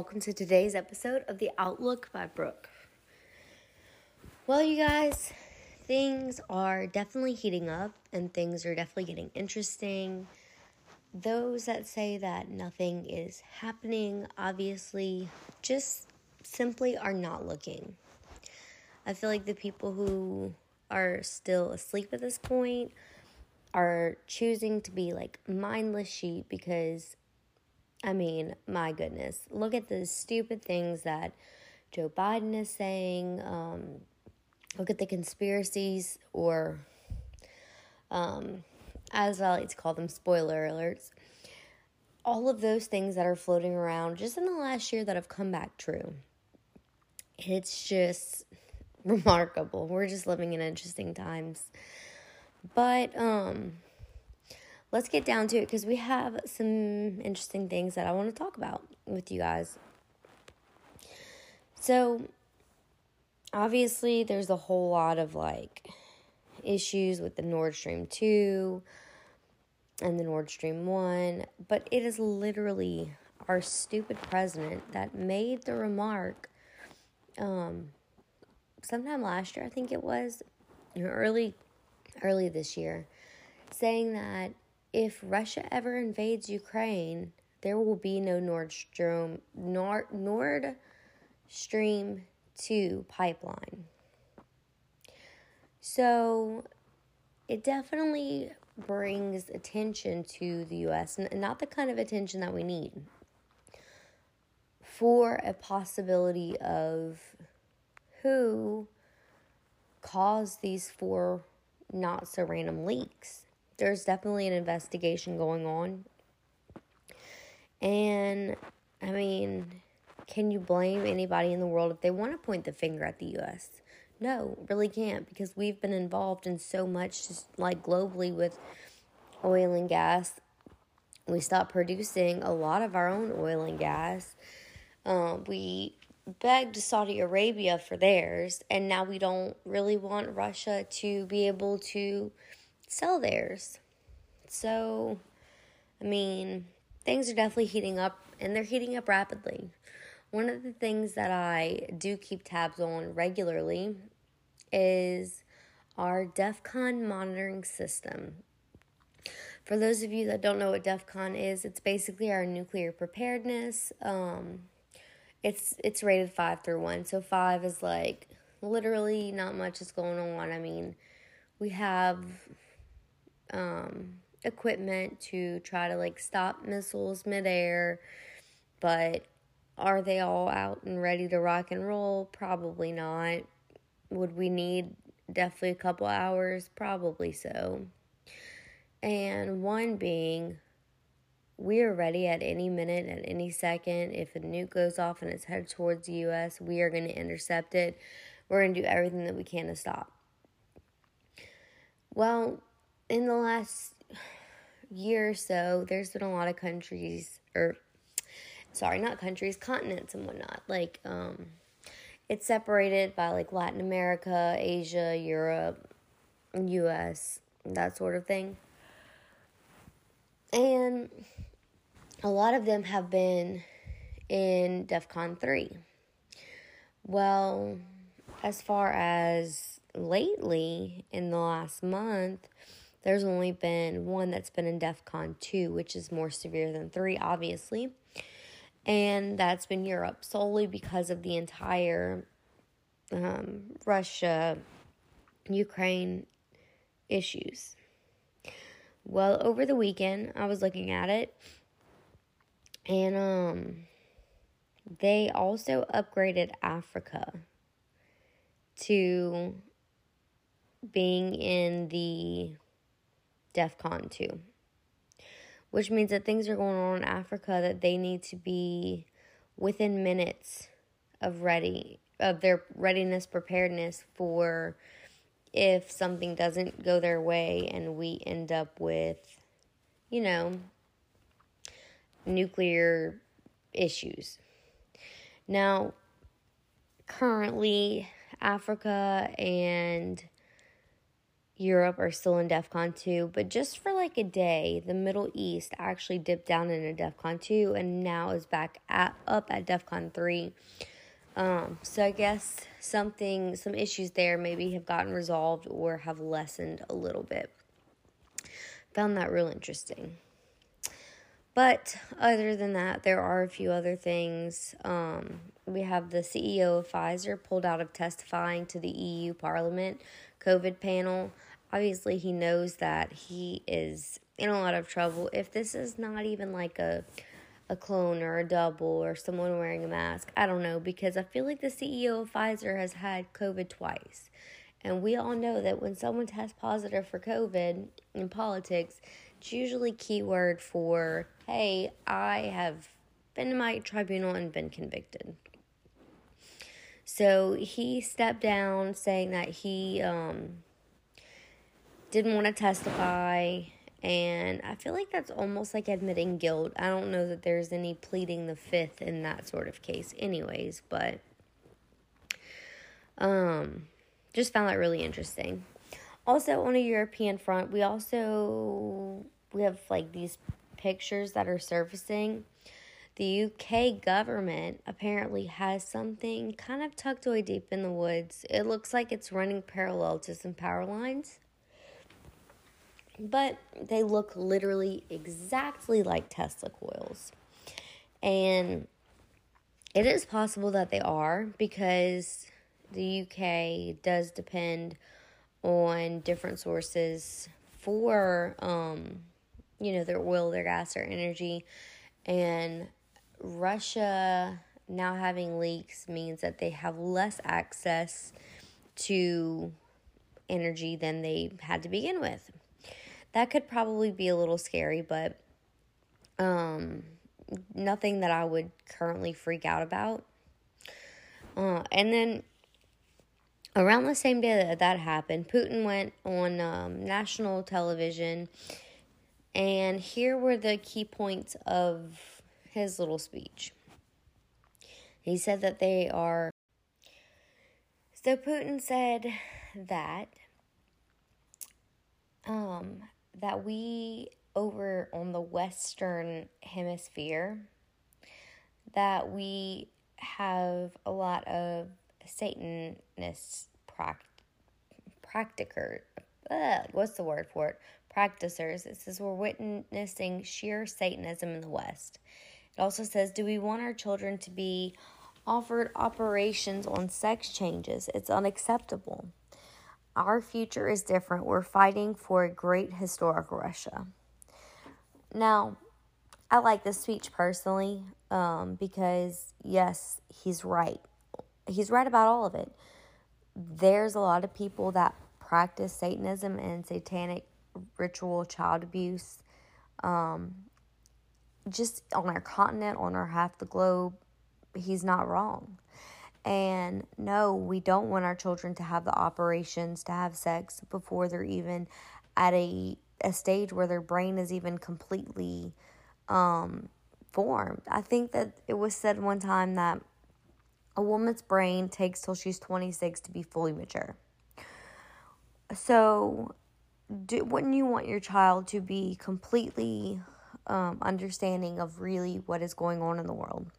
welcome to today's episode of The Outlook by Brooke. Well, you guys, things are definitely heating up and things are definitely getting interesting. Those that say that nothing is happening obviously just simply are not looking. I feel like the people who are still asleep at this point are choosing to be like mindless sheep because I mean, my goodness, look at the stupid things that Joe Biden is saying. Um, look at the conspiracies, or um, as I like to call them, spoiler alerts. All of those things that are floating around just in the last year that have come back true. It's just remarkable. We're just living in interesting times. But, um, let's get down to it because we have some interesting things that I want to talk about with you guys. So, obviously, there's a whole lot of like issues with the Nord Stream 2 and the Nord Stream 1, but it is literally our stupid president that made the remark um sometime last year I think it was early early this year saying that if Russia ever invades Ukraine, there will be no Nord Stream Nord, Nord Stream 2 pipeline. So it definitely brings attention to the US and not the kind of attention that we need for a possibility of who caused these four not so random leaks there's definitely an investigation going on. And I mean, can you blame anybody in the world if they want to point the finger at the US? No, really can't because we've been involved in so much just like globally with oil and gas. We stopped producing a lot of our own oil and gas. Um, we begged Saudi Arabia for theirs, and now we don't really want Russia to be able to sell theirs. So, I mean, things are definitely heating up and they're heating up rapidly. One of the things that I do keep tabs on regularly is our DEF CON monitoring system. For those of you that don't know what DEF CON is, it's basically our nuclear preparedness. Um, it's it's rated five through one, so five is like literally not much is going on. I mean, we have um, equipment to try to like stop missiles midair, but are they all out and ready to rock and roll? Probably not. Would we need definitely a couple hours? Probably so. And one being, we are ready at any minute, at any second. If a nuke goes off and it's headed towards the U.S., we are going to intercept it. We're going to do everything that we can to stop. Well, in the last year or so, there's been a lot of countries, or sorry, not countries, continents and whatnot. Like, um, it's separated by like Latin America, Asia, Europe, US, that sort of thing. And a lot of them have been in DEF CON 3. Well, as far as lately, in the last month, there's only been one that's been in DEF CON 2, which is more severe than 3, obviously. And that's been Europe solely because of the entire um, Russia Ukraine issues. Well, over the weekend, I was looking at it, and um, they also upgraded Africa to being in the DEF CON 2. Which means that things are going on in Africa that they need to be within minutes of ready of their readiness preparedness for if something doesn't go their way and we end up with you know nuclear issues. Now currently Africa and Europe are still in DEFCON 2, but just for like a day, the Middle East actually dipped down into DEFCON 2 and now is back at, up at DEFCON 3. Um, so I guess something, some issues there maybe have gotten resolved or have lessened a little bit. Found that real interesting. But other than that, there are a few other things. Um, we have the CEO of Pfizer pulled out of testifying to the EU Parliament COVID panel obviously he knows that he is in a lot of trouble if this is not even like a a clone or a double or someone wearing a mask. I don't know because I feel like the CEO of Pfizer has had COVID twice. And we all know that when someone tests positive for COVID in politics, it's usually keyword for, hey, I have been to my tribunal and been convicted. So he stepped down saying that he um, didn't want to testify. And I feel like that's almost like admitting guilt. I don't know that there's any pleading the fifth in that sort of case, anyways, but um, just found that really interesting. Also, on a European front, we also we have like these pictures that are surfacing. The UK government apparently has something kind of tucked away deep in the woods. It looks like it's running parallel to some power lines but they look literally exactly like Tesla coils. And it is possible that they are because the UK does depend on different sources for um you know their oil, their gas, their energy and Russia now having leaks means that they have less access to energy than they had to begin with that could probably be a little scary, but um, nothing that I would currently freak out about. Uh, and then around the same day that that happened, Putin went on um, national television, and here were the key points of his little speech. He said that they are. So Putin said that um, that we over on the western hemisphere that we have a lot of satanist pract- practicer what's the word for it? Practicers. It says we're witnessing sheer satanism in the west. It also says do we want our children to be offered operations on sex changes? It's unacceptable our future is different. We're fighting for a great historic Russia. Now, I like this speech personally um, because, yes, he's right. He's right about all of it. There's a lot of people that practice Satanism and satanic ritual child abuse um, just on our continent, on our half the globe. He's not wrong. And no, we don't want our children to have the operations to have sex before they're even at a, a stage where their brain is even completely um, formed. I think that it was said one time that a woman's brain takes till she's 26 to be fully mature. So, do, wouldn't you want your child to be completely um, understanding of really what is going on in the world?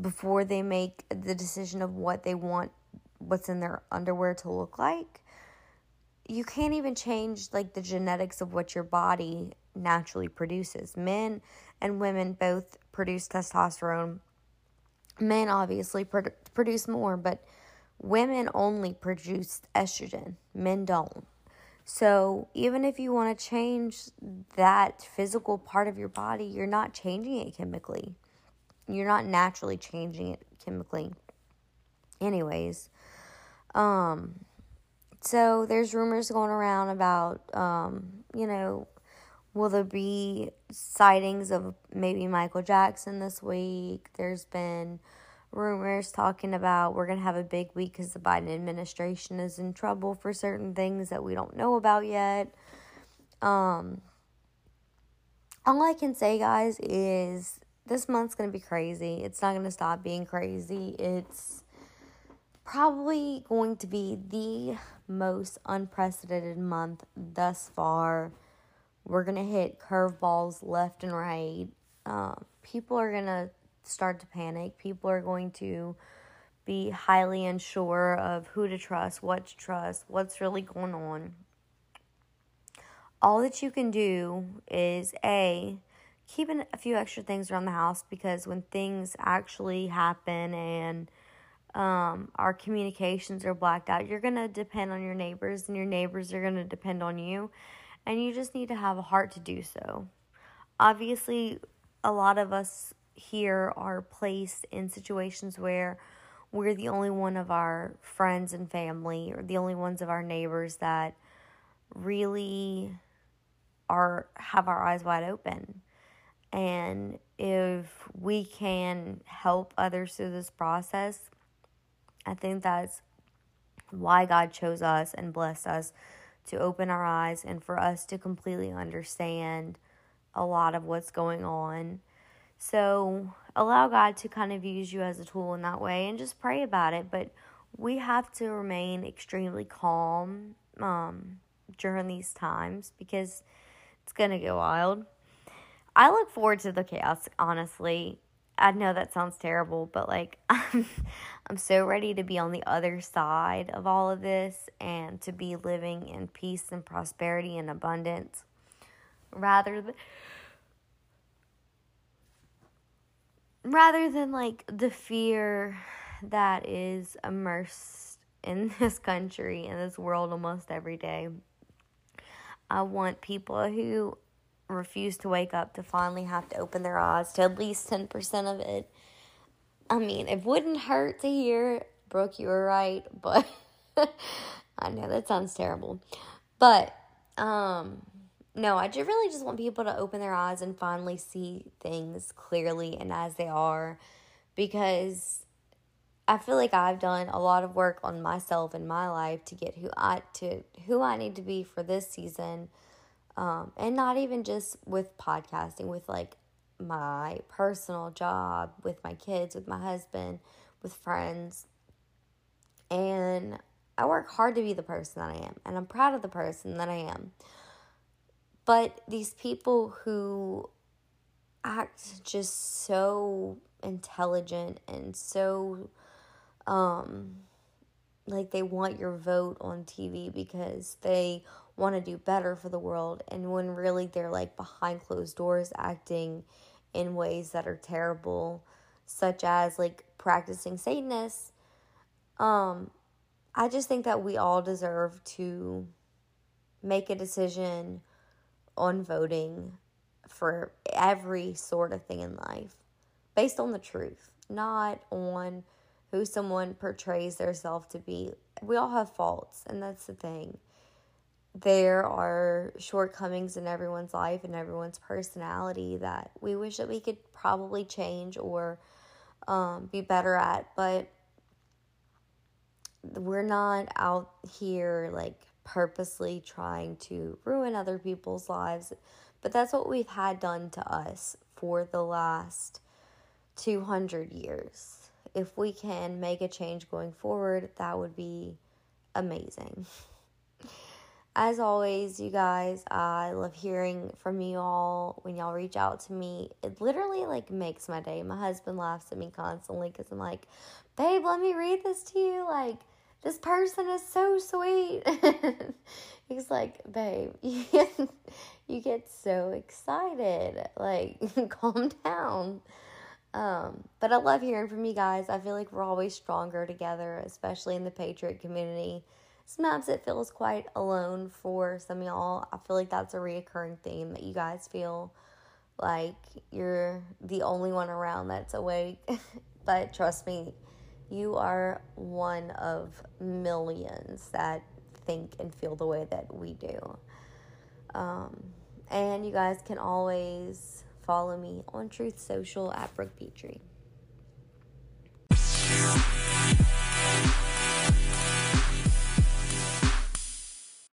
Before they make the decision of what they want what's in their underwear to look like you can't even change like the genetics of what your body naturally produces. Men and women both produce testosterone. Men obviously pro- produce more but women only produce estrogen. Men don't. So even if you want to change that physical part of your body you're not changing it chemically you're not naturally changing it chemically. Anyways, um, so there's rumors going around about, um, you know, will there be sightings of maybe Michael Jackson this week? There's been rumors talking about we're going to have a big week because the Biden administration is in trouble for certain things that we don't know about yet. Um, all I can say, guys, is this month's going to be crazy. It's not going to stop being crazy. It's probably going to be the most unprecedented month thus far. We're going to hit curveballs left and right. Uh, people are going to start to panic. People are going to be highly unsure of who to trust, what to trust, what's really going on. All that you can do is A, keep a few extra things around the house because when things actually happen and um, our communications are blacked out, you're going to depend on your neighbors, and your neighbors are going to depend on you, and you just need to have a heart to do so. Obviously, a lot of us here are placed in situations where we're the only one of our friends and family, or the only ones of our neighbors that really are have our eyes wide open. And if we can help others through this process, I think that's why God chose us and blessed us to open our eyes and for us to completely understand a lot of what's going on. So, allow God to kind of use you as a tool in that way and just pray about it. But we have to remain extremely calm um, during these times because it's going to get wild. I look forward to the chaos, honestly. I know that sounds terrible, but like I'm so ready to be on the other side of all of this and to be living in peace and prosperity and abundance rather than rather than like the fear that is immersed in this country and this world almost every day. I want people who refuse to wake up to finally have to open their eyes to at least 10% of it. I mean, it wouldn't hurt to hear, Brooke, you were right, but I know that sounds terrible. But, um, no, I just really just want people to open their eyes and finally see things clearly and as they are because I feel like I've done a lot of work on myself in my life to get who I to who I need to be for this season um, and not even just with podcasting, with like my personal job, with my kids, with my husband, with friends. And I work hard to be the person that I am, and I'm proud of the person that I am. But these people who act just so intelligent and so um like they want your vote on TV because they want to do better for the world and when really they're like behind closed doors acting in ways that are terrible such as like practicing satanists um i just think that we all deserve to make a decision on voting for every sort of thing in life based on the truth not on who someone portrays their self to be. We all have faults and that's the thing there are shortcomings in everyone's life and everyone's personality that we wish that we could probably change or um, be better at, but we're not out here like purposely trying to ruin other people's lives. But that's what we've had done to us for the last 200 years. If we can make a change going forward, that would be amazing. As always, you guys, I love hearing from you all when y'all reach out to me. It literally like makes my day. My husband laughs at me constantly because I'm like, babe, let me read this to you. Like, this person is so sweet. He's like, babe, you get, so excited. Like, calm down. Um, but I love hearing from you guys. I feel like we're always stronger together, especially in the Patriot community sometimes it feels quite alone for some y'all. I feel like that's a reoccurring theme that you guys feel like you're the only one around that's awake. but trust me, you are one of millions that think and feel the way that we do. Um, and you guys can always follow me on Truth Social at Brooke Petrie.